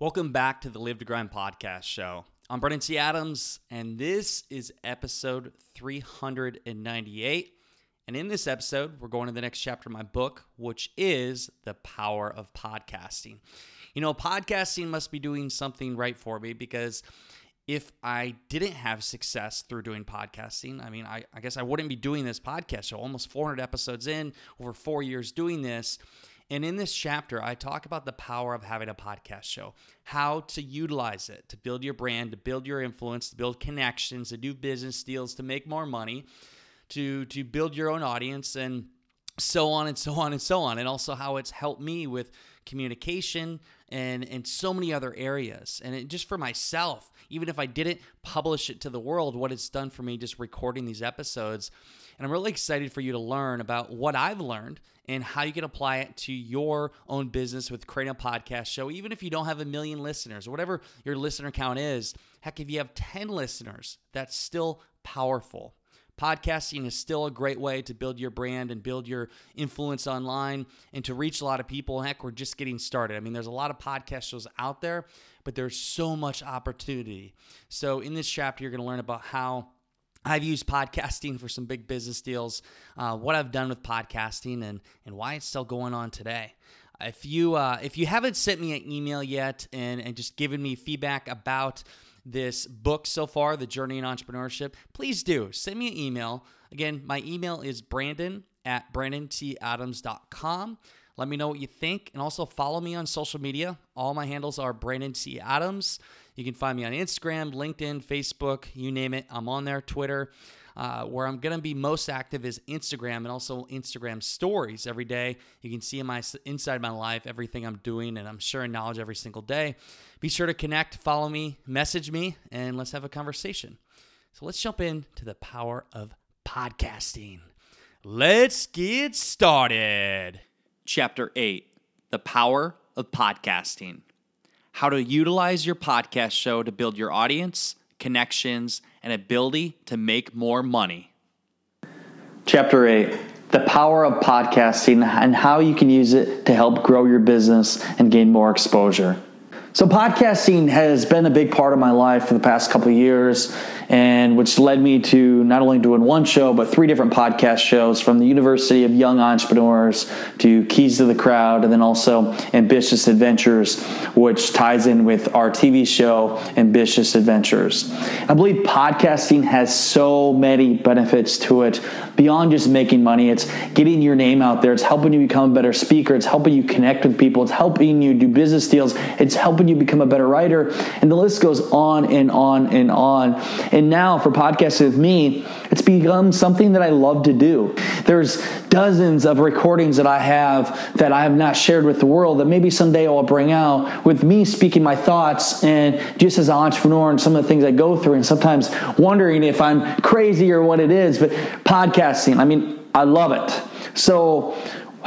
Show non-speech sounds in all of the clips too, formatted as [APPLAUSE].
Welcome back to the Live to Grind podcast show. I'm Brandon T. Adams, and this is episode 398. And in this episode, we're going to the next chapter of my book, which is The Power of Podcasting. You know, podcasting must be doing something right for me because if I didn't have success through doing podcasting, I mean, I, I guess I wouldn't be doing this podcast show. Almost 400 episodes in, over four years doing this. And in this chapter, I talk about the power of having a podcast show, how to utilize it to build your brand, to build your influence, to build connections, to do business deals, to make more money, to to build your own audience and so on and so on and so on. And also how it's helped me with communication and and so many other areas. And it, just for myself even if i didn't publish it to the world what it's done for me just recording these episodes. And i'm really excited for you to learn about what i've learned and how you can apply it to your own business with creating a podcast show even if you don't have a million listeners or whatever your listener count is heck if you have 10 listeners that's still powerful Podcasting is still a great way to build your brand and build your influence online and to reach a lot of people. Heck, we're just getting started. I mean, there's a lot of podcast shows out there, but there's so much opportunity. So, in this chapter, you're going to learn about how I've used podcasting for some big business deals, uh, what I've done with podcasting, and and why it's still going on today. If you uh, if you haven't sent me an email yet and and just given me feedback about this book so far, The Journey in Entrepreneurship, please do send me an email. Again, my email is brandon at brandonTadams.com. Let me know what you think and also follow me on social media. All my handles are Brandon T. Adams. You can find me on Instagram, LinkedIn, Facebook, you name it. I'm on there, Twitter. Uh, where I'm going to be most active is Instagram and also Instagram stories every day. You can see my inside my life everything I'm doing, and I'm sharing knowledge every single day. Be sure to connect, follow me, message me, and let's have a conversation. So let's jump into the power of podcasting. Let's get started. Chapter 8 The Power of Podcasting. How to utilize your podcast show to build your audience connections, and ability to make more money. Chapter 8 The Power of Podcasting and How You Can Use It to Help Grow Your Business and Gain More Exposure. So, podcasting has been a big part of my life for the past couple years and which led me to not only doing one show but three different podcast shows from the University of Young Entrepreneurs to Keys to the Crowd and then also Ambitious Adventures which ties in with our TV show Ambitious Adventures. I believe podcasting has so many benefits to it beyond just making money. It's getting your name out there. It's helping you become a better speaker. It's helping you connect with people. It's helping you do business deals. It's helping you become a better writer. And the list goes on and on and on. And and now for podcasting with me, it's become something that I love to do. There's dozens of recordings that I have that I have not shared with the world that maybe someday I'll bring out with me speaking my thoughts and just as an entrepreneur and some of the things I go through and sometimes wondering if I'm crazy or what it is. But podcasting, I mean, I love it. So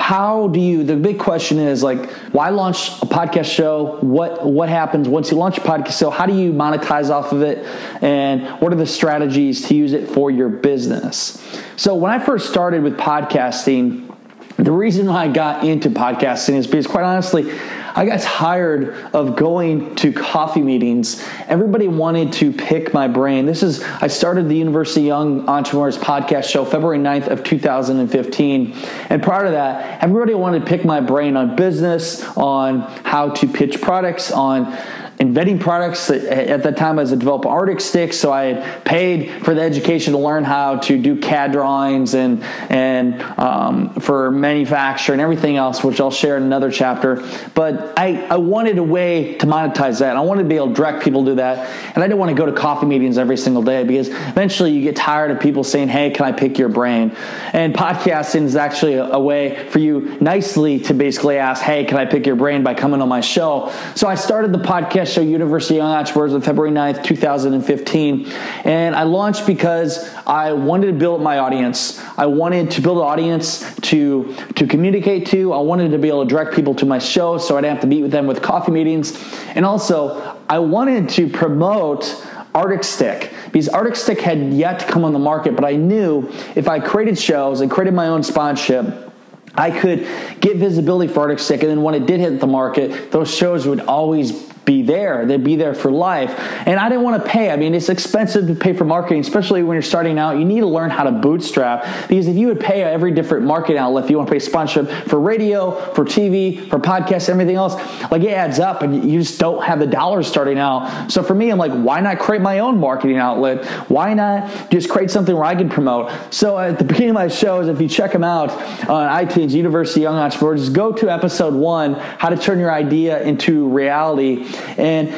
how do you the big question is like why launch a podcast show? What what happens once you launch a podcast show? How do you monetize off of it? And what are the strategies to use it for your business? So when i first started with podcasting the reason why i got into podcasting is because quite honestly I got tired of going to coffee meetings. Everybody wanted to pick my brain. This is, I started the University Young Entrepreneurs podcast show February 9th of 2015. And prior to that, everybody wanted to pick my brain on business, on how to pitch products, on inventing products. At that time, I was a developer Arctic Sticks, so I had paid for the education to learn how to do CAD drawings and and um, for manufacture and everything else, which I'll share in another chapter. But I, I wanted a way to monetize that. I wanted to be able to direct people to do that, and I didn't want to go to coffee meetings every single day because eventually you get tired of people saying, "Hey, can I pick your brain?" And podcasting is actually a, a way for you nicely to basically ask, "Hey, can I pick your brain?" by coming on my show. So I started the podcast podcast show, University Young Entrepreneurs, on February 9th, 2015. And I launched because I wanted to build my audience. I wanted to build an audience to, to communicate to. I wanted to be able to direct people to my show so I didn't have to meet with them with coffee meetings. And also, I wanted to promote Arctic Stick because Arctic Stick had yet to come on the market, but I knew if I created shows and created my own sponsorship, I could get visibility for Arctic Stick, and then when it did hit the market, those shows would always be there. They'd be there for life. And I didn't want to pay. I mean, it's expensive to pay for marketing, especially when you're starting out. You need to learn how to bootstrap because if you would pay every different marketing outlet, if you want to pay sponsorship for radio, for TV, for podcasts, everything else, like it adds up and you just don't have the dollars starting out. So for me, I'm like, why not create my own marketing outlet? Why not just create something where I can promote? So at the beginning of my shows, if you check them out on iTunes, University Young Entrepreneurs, go to episode one, how to turn your idea into reality and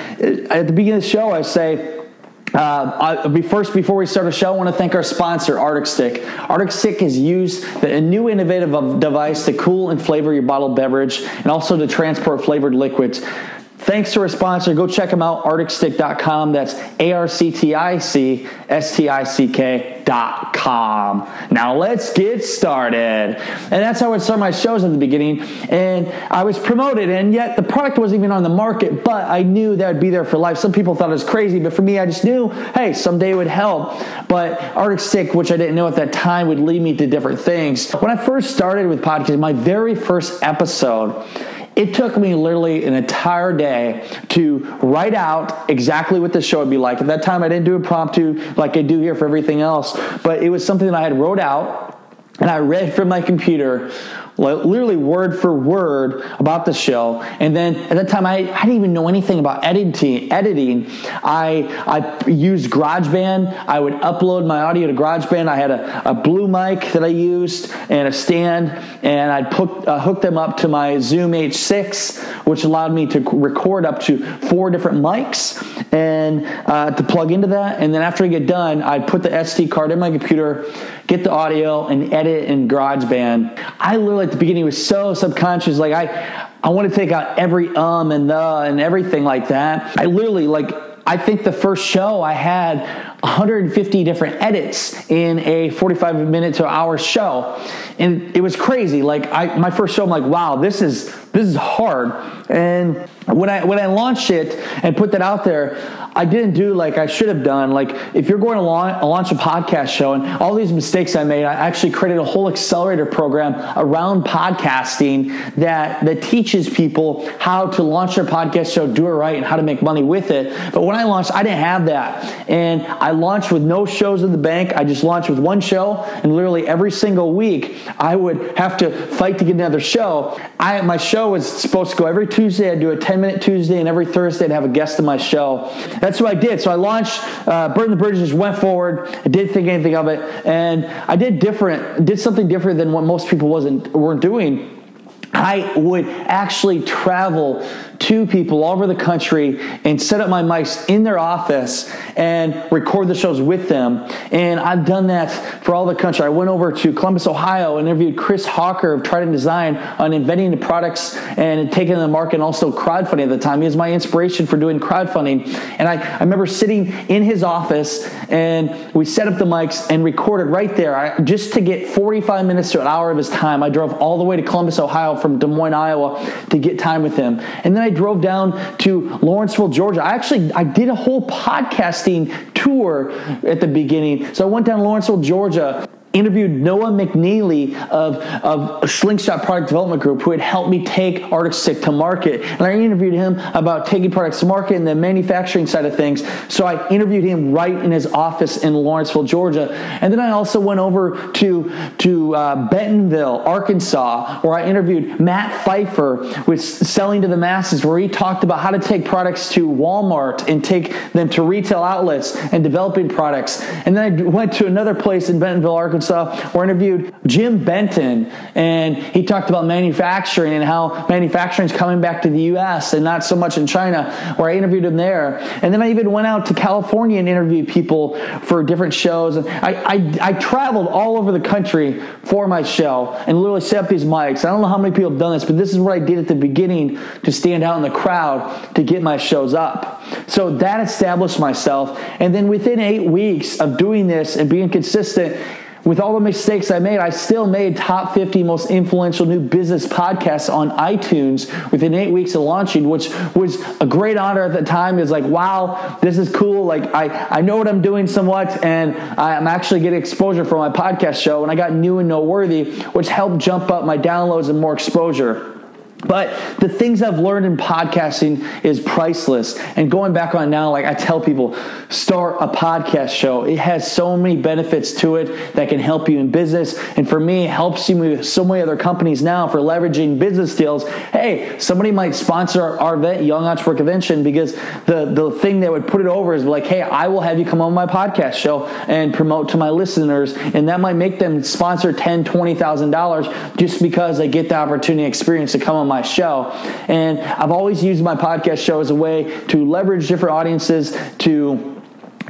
at the beginning of the show, I say, uh, I, first, before we start the show, I want to thank our sponsor, Arctic Stick. Arctic Stick is used a new innovative device to cool and flavor your bottled beverage, and also to transport flavored liquids. Thanks to our sponsor. Go check them out, arcticstick.com. That's A R C T I C S T I C K.com. Now let's get started. And that's how I started my shows at the beginning. And I was promoted, and yet the product wasn't even on the market, but I knew that would be there for life. Some people thought it was crazy, but for me, I just knew, hey, someday it would help. But Arctic Stick, which I didn't know at that time, would lead me to different things. When I first started with podcasting, my very first episode, it took me literally an entire day to write out exactly what the show would be like. At that time, I didn't do impromptu like I do here for everything else, but it was something that I had wrote out and I read from my computer literally word for word about the show. And then at that time, I, I didn't even know anything about editing. Editing, I I used GarageBand. I would upload my audio to GarageBand. I had a, a blue mic that I used and a stand, and I'd put uh, hook them up to my Zoom H6, which allowed me to record up to four different mics and uh, to plug into that. And then after I get done, I'd put the SD card in my computer get the audio and edit in GarageBand. I literally at the beginning was so subconscious, like I I want to take out every um and the and everything like that. I literally like I think the first show I had 150 different edits in a 45 minute to hour show. And it was crazy. Like I my first show I'm like, wow, this is this is hard. And when I when I launched it and put that out there, I didn't do like I should have done. Like if you're going to launch, launch a podcast show and all these mistakes I made, I actually created a whole accelerator program around podcasting that that teaches people how to launch their podcast show, do it right, and how to make money with it. But when I launched, I didn't have that, and I launched with no shows in the bank. I just launched with one show, and literally every single week I would have to fight to get another show. I my show was supposed to go every Tuesday. I'd do a 10 minute Tuesday, and every Thursday I'd have a guest on my show that's what I did. So I launched uh, Burn the Bridges, went forward. I didn't think anything of it, and I did different, did something different than what most people wasn't weren't doing. I would actually travel to people all over the country and set up my mics in their office and record the shows with them. And I've done that for all the country. I went over to Columbus, Ohio, and interviewed Chris Hawker of Trident Design on inventing the products and taking them to the market and also crowdfunding at the time. He was my inspiration for doing crowdfunding. And I, I remember sitting in his office and we set up the mics and recorded right there. I, just to get 45 minutes to an hour of his time, I drove all the way to Columbus, Ohio from Des Moines, Iowa to get time with him. And then I drove down to Lawrenceville, Georgia. I actually I did a whole podcasting tour at the beginning. So I went down to Lawrenceville, Georgia interviewed Noah McNeely of, of Slingshot Product Development Group, who had helped me take Arctic to market. And I interviewed him about taking products to market and the manufacturing side of things. So I interviewed him right in his office in Lawrenceville, Georgia. And then I also went over to, to uh, Bentonville, Arkansas, where I interviewed Matt Pfeiffer with Selling to the Masses, where he talked about how to take products to Walmart and take them to retail outlets and developing products. And then I went to another place in Bentonville, Arkansas stuff, or interviewed Jim Benton, and he talked about manufacturing and how manufacturing is coming back to the U.S. and not so much in China, where I interviewed him there. And then I even went out to California and interviewed people for different shows. And I, I, I traveled all over the country for my show and literally set up these mics. I don't know how many people have done this, but this is what I did at the beginning to stand out in the crowd to get my shows up. So that established myself. And then within eight weeks of doing this and being consistent, with all the mistakes I made, I still made top 50 most influential new business podcasts on iTunes within eight weeks of launching, which was a great honor at the time. Is like, wow, this is cool. Like, I, I know what I'm doing somewhat, and I'm actually getting exposure for my podcast show. And I got new and noteworthy, which helped jump up my downloads and more exposure. But the things I've learned in podcasting is priceless. And going back on now, like I tell people, start a podcast show. It has so many benefits to it that can help you in business. And for me, it helps you with so many other companies now for leveraging business deals. Hey, somebody might sponsor our, event, Young Entrepreneur Convention, because the, the thing that would put it over is like, hey, I will have you come on my podcast show and promote to my listeners. And that might make them sponsor $10,000, $20,000 just because they get the opportunity experience to come on my my show. And I've always used my podcast show as a way to leverage different audiences to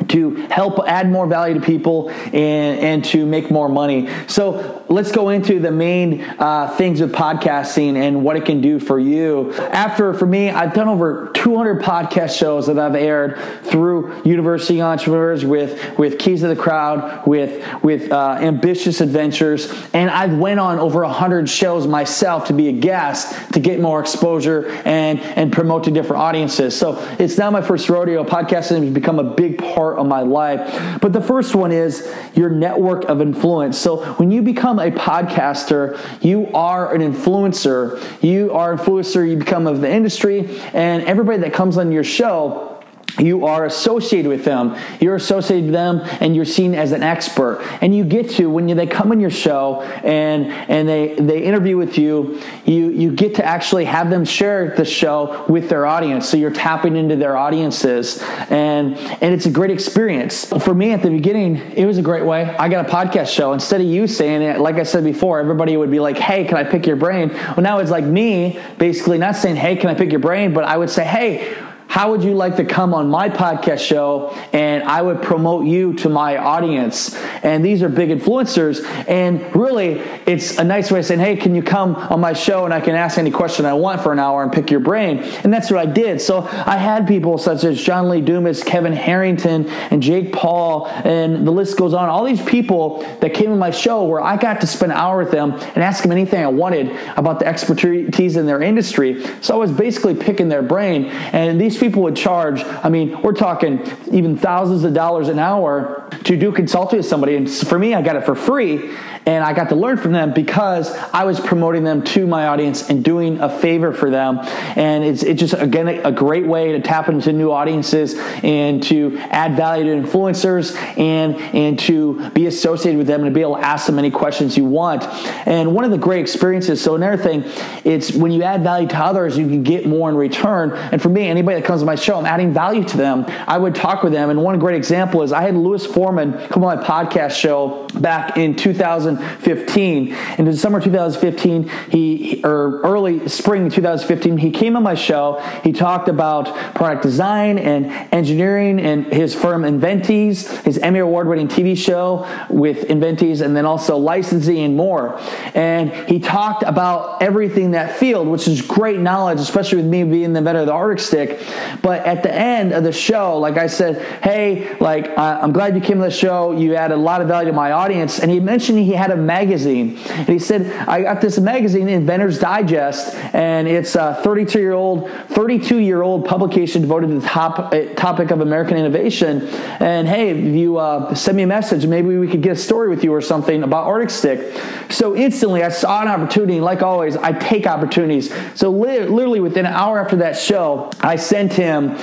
to help add more value to people and, and to make more money. So let's go into the main uh, things with podcasting and what it can do for you. After, for me, I've done over 200 podcast shows that I've aired through University Entrepreneurs with, with Keys of the Crowd, with, with uh, Ambitious Adventures, and I've went on over 100 shows myself to be a guest to get more exposure and, and promote to different audiences. So it's now my first rodeo. Podcasting has become a big part of my life. But the first one is your network of influence. So when you become a podcaster, you are an influencer. You are influencer, you become of the industry, and everybody that comes on your show you are associated with them. You're associated with them and you're seen as an expert. And you get to when you, they come on your show and and they they interview with you you you get to actually have them share the show with their audience. So you're tapping into their audiences and and it's a great experience. For me at the beginning it was a great way. I got a podcast show. Instead of you saying it like i said before everybody would be like hey can i pick your brain? Well now it's like me basically not saying hey can i pick your brain? But i would say hey how would you like to come on my podcast show and I would promote you to my audience? And these are big influencers. And really, it's a nice way of saying, hey, can you come on my show and I can ask any question I want for an hour and pick your brain? And that's what I did. So I had people such as John Lee Dumas, Kevin Harrington, and Jake Paul, and the list goes on. All these people that came on my show where I got to spend an hour with them and ask them anything I wanted about the expertise in their industry. So I was basically picking their brain. And these people would charge, I mean, we're talking even thousands of dollars an hour to do consulting with somebody. And for me, I got it for free and I got to learn from them because I was promoting them to my audience and doing a favor for them. And it's, it's just, again, a great way to tap into new audiences and to add value to influencers and, and to be associated with them and to be able to ask them any questions you want. And one of the great experiences, so another thing, it's when you add value to others, you can get more in return. And for me, anybody that comes to my show, I'm adding value to them. I would talk with them. And one great example is I had Louis Foreman come on my podcast show back in 2000. 2015. In December 2015, he or early spring 2015, he came on my show. He talked about product design and engineering and his firm Enventys, his Emmy award-winning TV show with Enventys, and then also licensing and more. And he talked about everything that field, which is great knowledge, especially with me being the inventor of the Arctic stick. But at the end of the show, like I said, hey, like I'm glad you came to the show. You added a lot of value to my audience. And he mentioned he had had a magazine. And he said, I got this magazine, Inventor's Digest, and it's a 32 year old, 32 year old publication devoted to the top, uh, topic of American innovation. And hey, if you uh, send me a message, maybe we could get a story with you or something about Arctic Stick. So instantly, I saw an opportunity. Like always, I take opportunities. So literally within an hour after that show, I sent him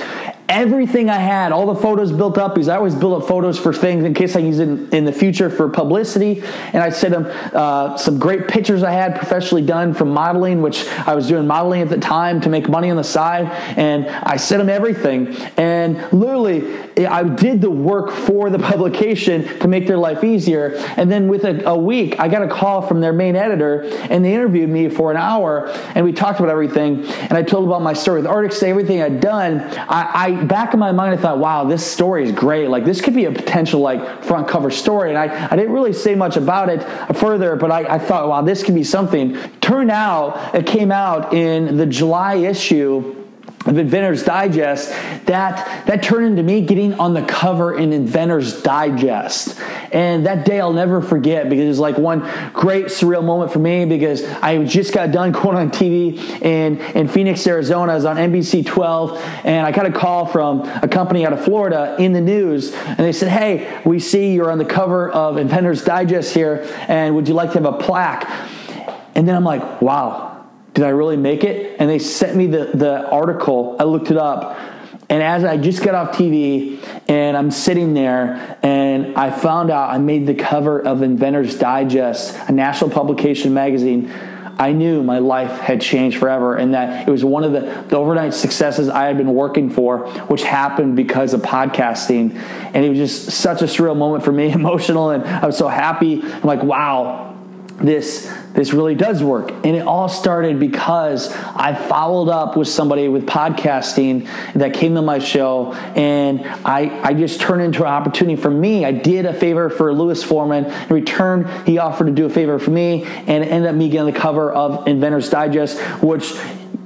everything I had, all the photos built up because I always build up photos for things in case I use it in, in the future for publicity. And I sent them uh, some great pictures I had professionally done from modeling, which I was doing modeling at the time to make money on the side. And I sent them everything. And literally, I did the work for the [LAUGHS] publication to make their life easier. And then with a, a week, I got a call from their main editor, and they interviewed me for an hour, and we talked about everything. And I told about my story with Arctic everything I'd done. I, I back in my mind, I thought, wow, this story is great. Like this could be a potential like front cover story. And I, I didn't really say much about it further, but I, I thought, wow, this could be something. Turned out it came out in the July issue of Inventor's Digest that that turned into me getting on the cover in Inventor's Digest. And that day I'll never forget because it was like one great surreal moment for me because I just got done [LAUGHS] going on TV in, in Phoenix, Arizona. I was on NBC 12 and I got a call from a company out of Florida in the news and they said, Hey, we see you're on the cover of Inventor's Digest here and would you like to have a plaque? And then I'm like, wow, did I really make it? And they sent me the, the article. I looked it up. And as I just got off TV and I'm sitting there and I found out I made the cover of Inventor's Digest, a national publication magazine, I knew my life had changed forever and that it was one of the, the overnight successes I had been working for, which happened because of podcasting. And it was just such a surreal moment for me, [LAUGHS] emotional. And I was so happy. I'm like, wow, this this really does work. And it all started because I followed up with somebody with podcasting that came to my show and I, I just turned into an opportunity for me. I did a favor for Louis Foreman. In return, he offered to do a favor for me and it ended up me getting the cover of Inventor's Digest, which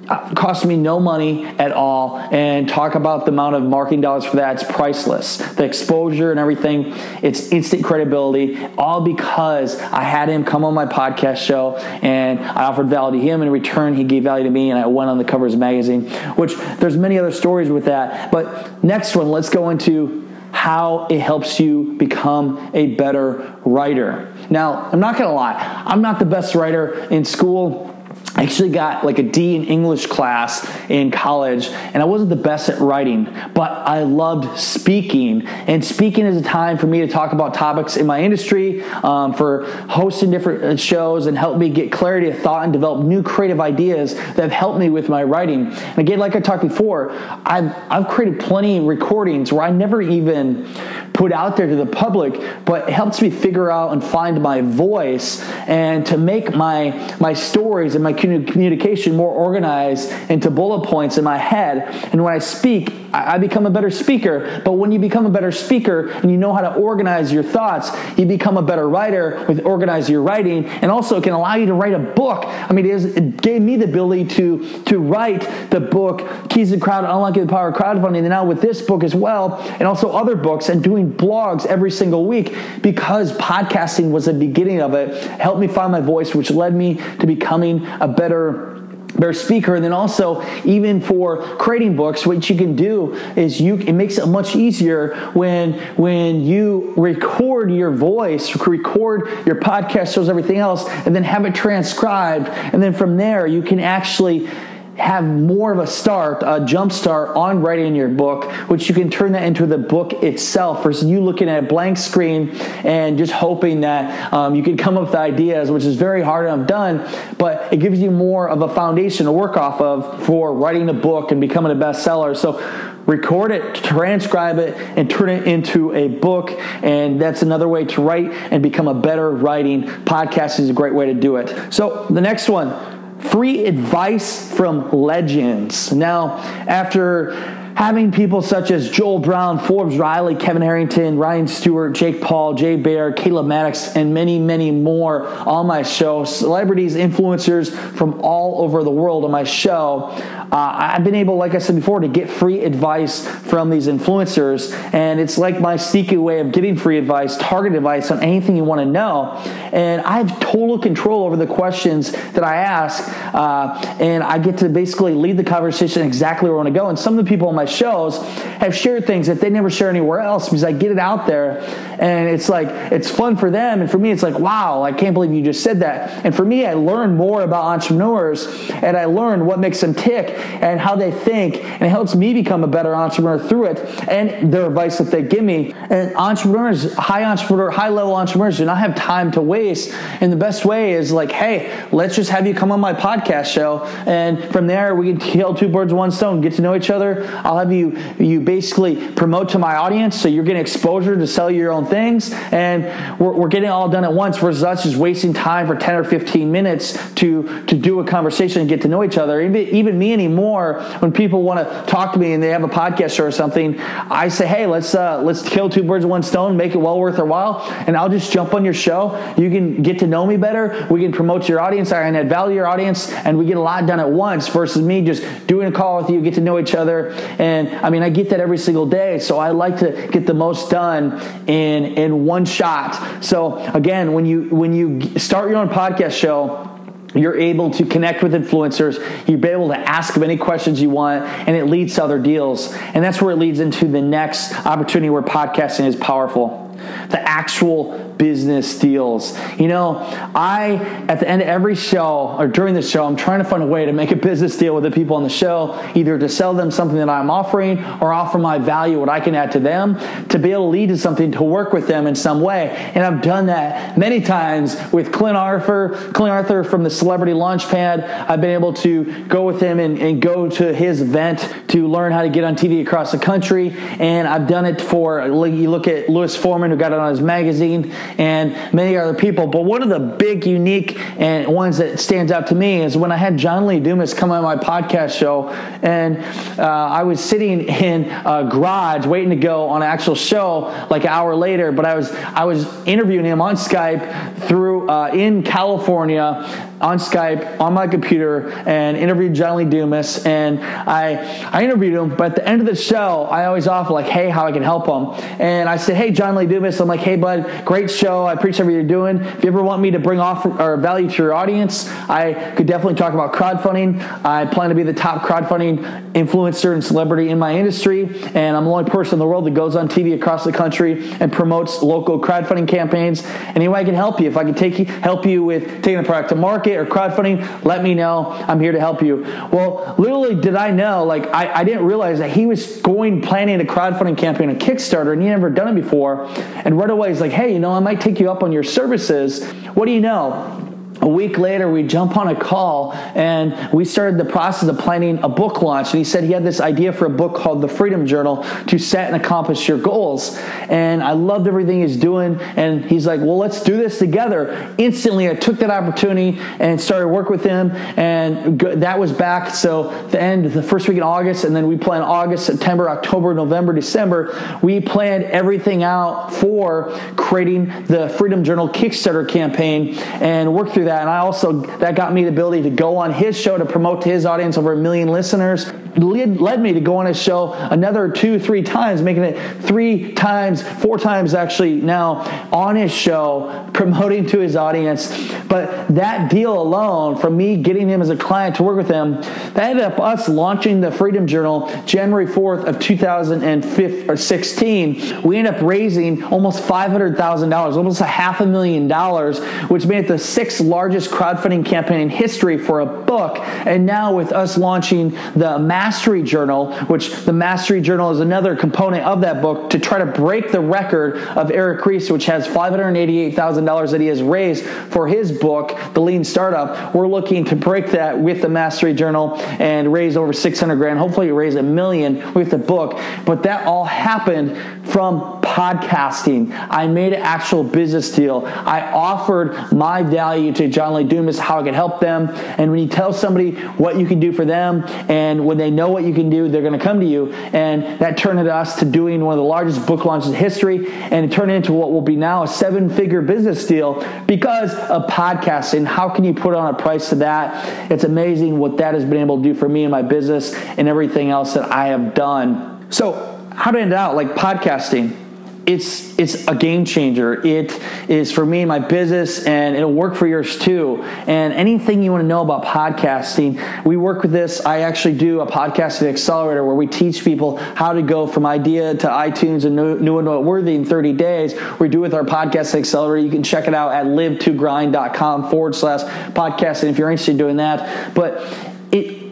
cost me no money at all and talk about the amount of marketing dollars for that. It's priceless. The exposure and everything it's instant credibility all because i had him come on my podcast show and i offered value to him. In return he gave value to me and i went on the cover of magazine which there's many other stories with that. But next one let's go into how it helps you become a better writer. Now i'm not gonna lie i'm not the best writer in school I actually got like a D in English class in college, and I wasn't the best at writing, but I loved speaking. And speaking is a time for me to talk about topics in my industry, um, for hosting different uh, shows, and help me get clarity of thought and develop new creative ideas that have helped me with my writing. And again, like I talked before, I've, I've created plenty of recordings where I never even put out there to the public, but it helps me figure out and find my voice and to make my my stories and my communication more organized into bullet points in my head. And when I speak, I become a better speaker. But when you become a better speaker and you know how to organize your thoughts, you become a better writer with organize your writing, and also it can allow you to write a book. I mean, it, is, it gave me the ability to to write the book Keys to Crowd, Unlocking the Power of Crowdfunding, and now with this book as well, and also other books, and doing blogs every single week because podcasting was the beginning of it. Helped me find my voice, which led me to becoming a better better speaker and then also even for creating books what you can do is you it makes it much easier when when you record your voice record your podcast shows everything else and then have it transcribed. And then from there you can actually have more of a start, a jump start on writing your book, which you can turn that into the book itself versus you looking at a blank screen and just hoping that um, you can come up with ideas, which is very hard enough done, but it gives you more of a foundation to work off of for writing a book and becoming a bestseller. So record it, transcribe it, and turn it into a book. And that's another way to write and become a better writing. Podcast is a great way to do it. So the next one free advice from legends. Now, after having people such as Joel Brown, Forbes Riley, Kevin Harrington, Ryan Stewart, Jake Paul, Jay Baer, Caleb Maddox, and many, many more on my show, celebrities, influencers from all over the world on my show, uh, I've been able, like I said before, to get free advice from these influencers. And it's like my sneaky way of getting free advice, target advice on anything you want to know. And I have total control over the questions that I ask. Uh, and I get to basically lead the conversation exactly where I want to go. And some of the people on my shows have shared things that they never share anywhere else. Because I get it out there and it's like it's fun for them. And for me it's like wow I can't believe you just said that. And for me I learn more about entrepreneurs and I learn what makes them tick and how they think and it helps me become a better entrepreneur through it and their advice that they give me. And entrepreneurs high entrepreneur high level entrepreneurs do not have time to waste. And the best way is like hey let's just have you come on my podcast show. And from there we can kill two birds one stone get to know each other. I'll have you you basically promote to my audience. So you're getting exposure to sell your own things and we're, we're getting all done at once versus us just wasting time for 10 or 15 minutes to to do a conversation and get to know each other. Even, even me anymore when people want to talk to me and they have a podcast show or something i say hey let's uh, let's kill two birds with one stone make it well worth our while and i'll just jump on your show. You can get to know me better. We can promote your audience. I can add value to your audience and we get a lot done at once versus me just doing a call with you get to know each other. And i mean i get that every single day so i like to get the most done in in in one shot. So again, when you when you start your own podcast show, you're able to connect with influencers. You'll be able to ask them any questions you want, and it leads to other deals. And that's where it leads into the next opportunity where podcasting is powerful the actual business deals. You know, I, at the end of every show or during the show, I'm trying to find a way to make a business deal with the people on the show, either to sell them something that I'm offering or offer my value, what I can add to them, to be able to lead to something to work with them in some way. And I've done that many times with Clint Arthur, Clint Arthur from the Celebrity Launchpad. I've been able to go with him and, and go to his event to learn how to get on TV across the country. And I've done it for, you look at Louis Foreman, who got it on his magazine and many other people. But one of the big, unique and ones that stands out to me is when I had John Lee Dumas come on my podcast show, and uh, I was sitting in a garage waiting to go on an actual show like an hour later. But I was I was interviewing him on Skype through uh, in California on Skype on my computer and interviewed John Lee Dumas. And I, I interviewed him, but at the end of the show, I always offer, like, hey, how I can help him. And I said, hey, John Lee Dumas, I'm like, hey, bud, great show. I appreciate what you're doing. If you ever want me to bring off or value to your audience, I could definitely talk about crowdfunding. I plan to be the top crowdfunding influencer and celebrity in my industry. And I'm the only person in the world that goes on TV across the country and promotes local crowdfunding campaigns. Any way I can help you, if I can take you, help you with taking the product to market, or crowdfunding, let me know. I'm here to help you. Well, literally, did I know? Like, I, I didn't realize that he was going planning a crowdfunding campaign on Kickstarter and he never done it before. And right away, he's like, hey, you know, I might take you up on your services. What do you know? A week later we jump on a call and we started the process of planning a book launch. And he said he had this idea for a book called the freedom journal to set and accomplish your goals. And i loved everything he's doing. And he's like well let's do this together. Instantly i took that opportunity and started work with him. And that was back so the end of the first week in august. And then we planned august september october november december. We planned everything out for creating the freedom journal kickstarter campaign and worked through that. And I also, that got me the ability to go on his show to promote to his audience over a million listeners. Led, led me to go on his show another two, three times, making it three times, four times actually now on his show, [LAUGHS] promoting to his audience. But that deal alone, from me getting him as a client to work with him, that ended up us launching the Freedom Journal January 4th of 2016. We ended up raising almost $500,000, almost a half a million dollars, which made it the sixth largest crowdfunding campaign in history for a book. And now, with us launching the Mastery Journal, which the Mastery Journal is another component of that book to try to break the record of Eric Ries, which has $588,000 that he has raised for his book, The Lean Startup. We're looking to break that with the Mastery Journal and raise over 600 grand. Hopefully, raise a million with the book. But that all happened from podcasting. I made an actual business deal. I offered my value to John Lee Dumas, how I could help them. And when you tell somebody what you can do for them, and when they know what you can do, they're going to come to you. And that turned us to doing one of the largest book launches in history, and it turned into what will be now a seven figure business deal because of podcasting. How can you put on a price to that? It's amazing what that has been able to do for me and my business and everything else that I have done. So, how to end out like podcasting? It's it's a game changer. It is for me, my business, and it'll work for yours too. And anything you want to know about podcasting, we work with this. I actually do a podcasting accelerator where we teach people how to go from idea to iTunes and new, and noteworthy in 30 days. We do with our podcasting accelerator. You can check it out at live2grind.com forward slash podcasting if you're interested in doing that. But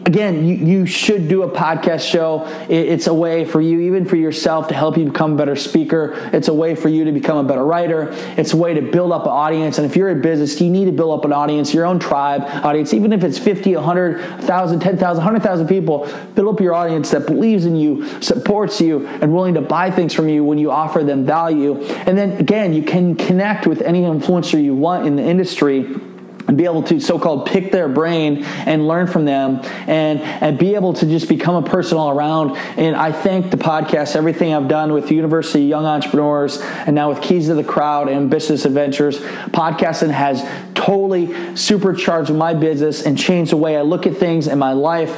again, you, you should do a podcast show. It, it's a way for you, even for yourself, to help you become a better speaker. It's a way for you to become a better writer. It's a way to build up an audience. And if you're in business, you need to build up an audience, your own tribe audience, even if it's 50, 100, 1,000, 10,000, 100,000 people, build up your audience that believes in you, supports you, and willing to buy things from you when you offer them value. And then again, you can connect with any influencer you want in the industry and be able to so-called pick their brain and learn from them and and be able to just become a person all around. And i thank the podcast everything i've done with university young entrepreneurs and now with keys to the crowd and business adventures. Podcasting has totally supercharged my business and changed the way i look at things in my life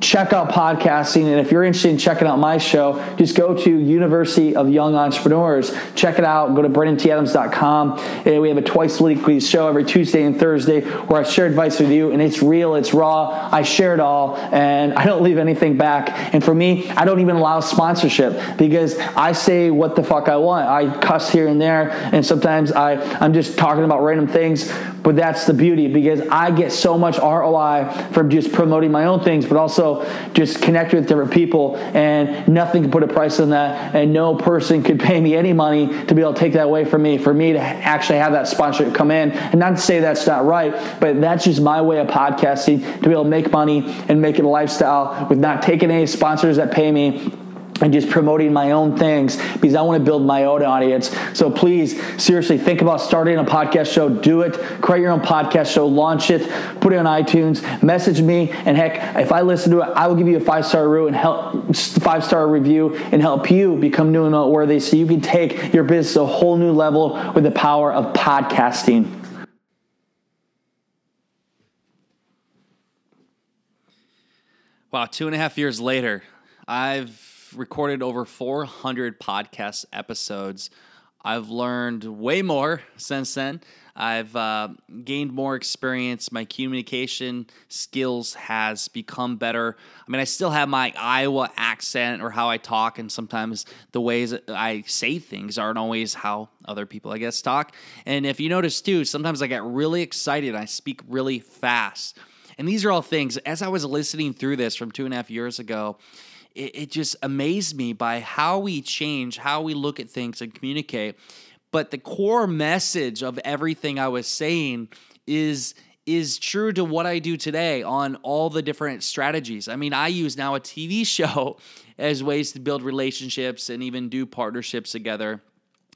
check out podcasting. And if you're interested in checking out my show, just go to University of Young Entrepreneurs. Check it out. Go to BrandonTAdams.com. And we have a twice weekly show every Tuesday and Thursday where I share advice with you. And it's real, it's raw. I share it all, and I don't leave anything back. And for me, I don't even allow sponsorship because I say what the fuck I want. I cuss here and there, and sometimes I, I'm just talking about random things. But that's the beauty because I get so much ROI from just promoting my own things, but also just connecting with different people, and nothing can put a price on that, and no person could pay me any money to be able to take that away from me, for me to actually have that sponsorship come in. And not to say that's not right, but that's just my way of podcasting to be able to make money and make it a lifestyle with not taking any sponsors that pay me and just promoting my own things because I want to build my own audience. So please, seriously, think about starting a podcast show. Do it. Create your own podcast show. Launch it. Put it on iTunes. Message me, and heck, if I listen to it, I will give you a five star review and help five star review and help you become new and noteworthy, so you can take your business to a whole new level with the power of podcasting. Wow, two and a half years later, I've recorded over 400 podcast episodes. I've learned way more since then. I've uh, gained more experience. My communication skills has become better. I mean, I still have my Iowa accent or how I talk, and sometimes the ways I say things aren't always how other people, I guess, talk. And if you notice too, sometimes I get really excited. I speak really fast. And these are all things, as I was listening through this from two and a half years ago, it, it just amazed me by how we change, how we look at things and communicate. But the core message of everything I was saying is is true to what I do today on all the different strategies. I mean, I use now a TV [LAUGHS] show as ways to build relationships and even do partnerships together.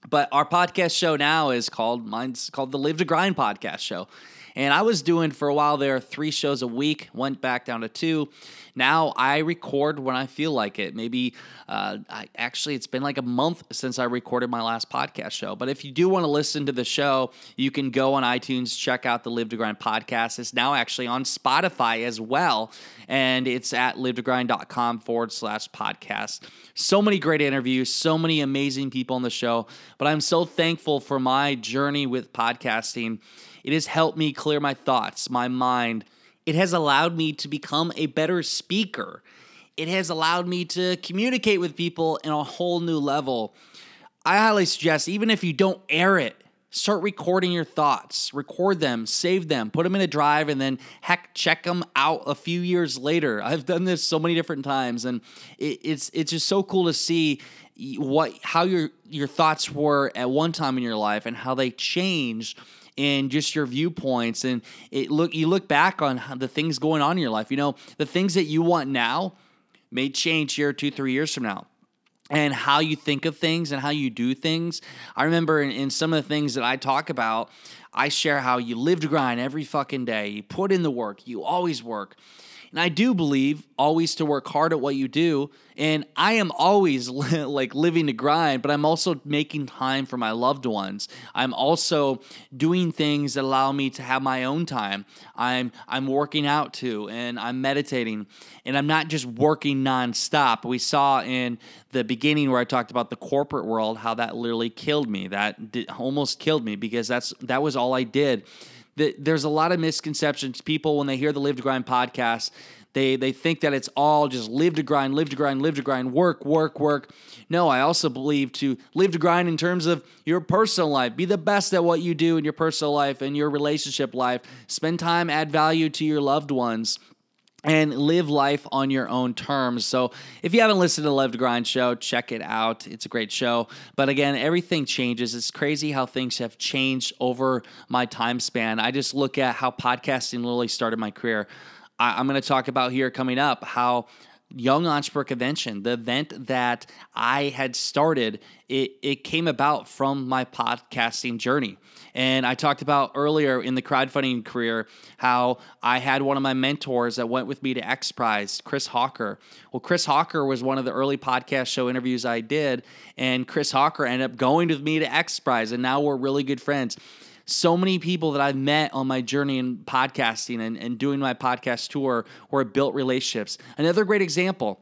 But our podcast show now is called mine's called the Live to Grind podcast show. And I was doing for a while there three shows a week, went back down to two. Now I record when I feel like it. Maybe uh, I, actually it's been like a month since I recorded my last podcast show. But if you do want to listen to the show, you can go on iTunes, check out the Live to Grind podcast. It's now actually on Spotify as well. And it's at live2grind.com forward slash podcast. So many great interviews, so many amazing people on the show. But I'm so thankful for my journey with podcasting. It has helped me clear my thoughts, my mind. It has allowed me to become a better speaker. It has allowed me to communicate with people in a whole new level. I highly suggest, even if you don't air it, start recording your thoughts, record them, save them, put them in a drive, and then heck, check them out a few years later. I've done this so many different times, and it, it's it's just so cool to see what how your your thoughts were at one time in your life and how they changed and just your viewpoints and it look you look back on the things going on in your life. You know the things that you want now may change here two three years from now and how you think of things and how you do things. I remember in, in some of the things that i talk about i share how you live to grind every fucking day. You put in the work. You always work And I do believe always to work hard at what you do. And I am always [LAUGHS] like living to grind, but I'm also making time for my loved ones. I'm also doing things that allow me to have my own time. I'm I'm working out too, and I'm meditating, and I'm not just working nonstop. We saw in the beginning where I talked about the corporate world how that literally killed me. That almost killed me because that's that was all I did there's a lot of misconceptions. People, when they hear the Live to Grind podcast, they they think that it's all just live to grind, live to grind, live to grind, work, work, work. No, I also believe to live to grind in terms of your personal life. Be the best at what you do in your personal life and your relationship life. Spend time, add value to your loved ones and live life on your own terms. So, if you haven't listened to the Live to Grind show, check it out. It's a great show. But again, everything changes. It's crazy how things have changed over my time span. I just look at how podcasting literally started my career. I, am going to talk about here coming up how Young Entrepreneur Convention, the event that I had started, it, it came about from my podcasting journey. And I talked about earlier in the crowdfunding career how I had one of my mentors that went with me to X Prize, Chris Hawker. Well, Chris Hawker was one of the early podcast show interviews I did, and Chris Hawker ended up going with me to X Prize, and now we're really good friends so many people that I've met on my journey in podcasting and, and doing my podcast tour where I built relationships. Another great example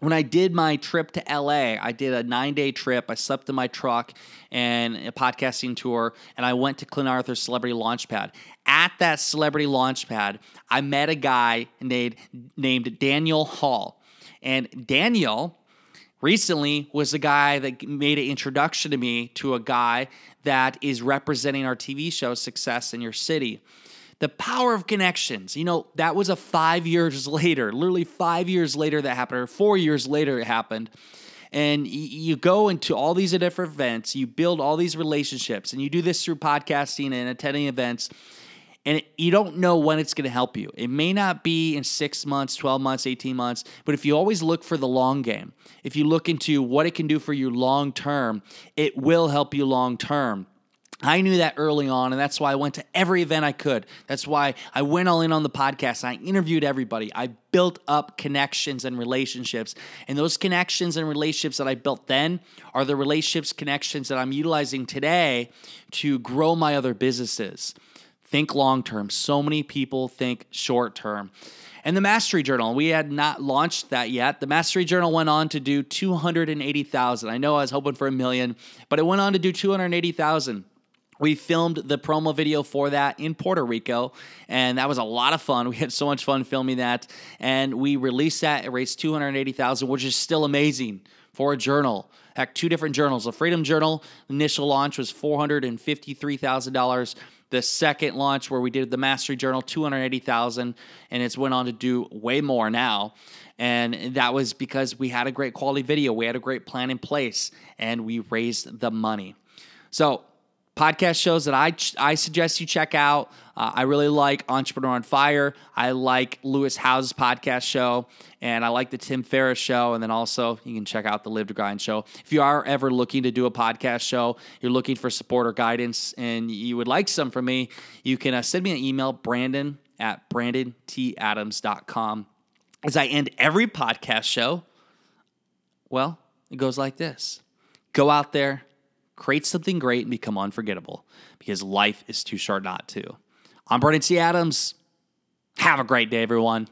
when I did my trip to LA, I did a nine day trip. I slept in my truck and a podcasting tour, and I went to Clint Arthur's Celebrity Launchpad. At that Celebrity Launchpad, I met a guy named, named Daniel Hall. And Daniel recently was the guy that made an introduction to me to a guy that is representing our TV show Success in Your City. The power of connections. You know, that was a five years [LAUGHS] later, literally five years later that happened, or four years later it happened. And you go into all these different events, you build all these relationships, and you do this through podcasting and attending events and you don't know when it's going to help you. It may not be in six months, 12 months, 18 months, but if you always look for the long game, if you look into what it can do for you long term, it will help you long term. I knew that early on, and that's why I went to every event I could. That's why I went all in on the podcast. I interviewed everybody. I built up connections and relationships. And those connections and relationships that I built then are the relationships, connections that I'm utilizing today to grow my other businesses. Think long term. So many people think short term. And the Mastery Journal, we had not launched that yet. The Mastery Journal went on to do 280,000. I know I was hoping for a million, but it went on to do 280,000. We filmed the promo video for that in Puerto Rico, and that was a lot of fun. [LAUGHS] We had so much fun filming that, and we released that. It raised 280,000, which is still amazing for a journal. Heck, two different journals. The Freedom Journal initial launch was $453,000. The second launch where we did the Mastery Journal, 280,000, and it's went on to do way more now. And that was because we had a great quality video, we had a great plan in place, and we raised the money. So podcast shows that I I suggest you check out. Uh, I really like Entrepreneur on Fire. I like Lewis Howes's podcast show, and I like the Tim Ferriss show. And then also you can check out the Live to Grind show. If you are ever looking to do a podcast show, you're looking for support or guidance, and you would like some from me, you can uh, send me an email, Brandon at brandontadams.com. As I end every podcast show, well, it goes like this: Go out there create something great and become unforgettable because life is too short not to. I'm Brandon T. Adams. Have a great day, everyone.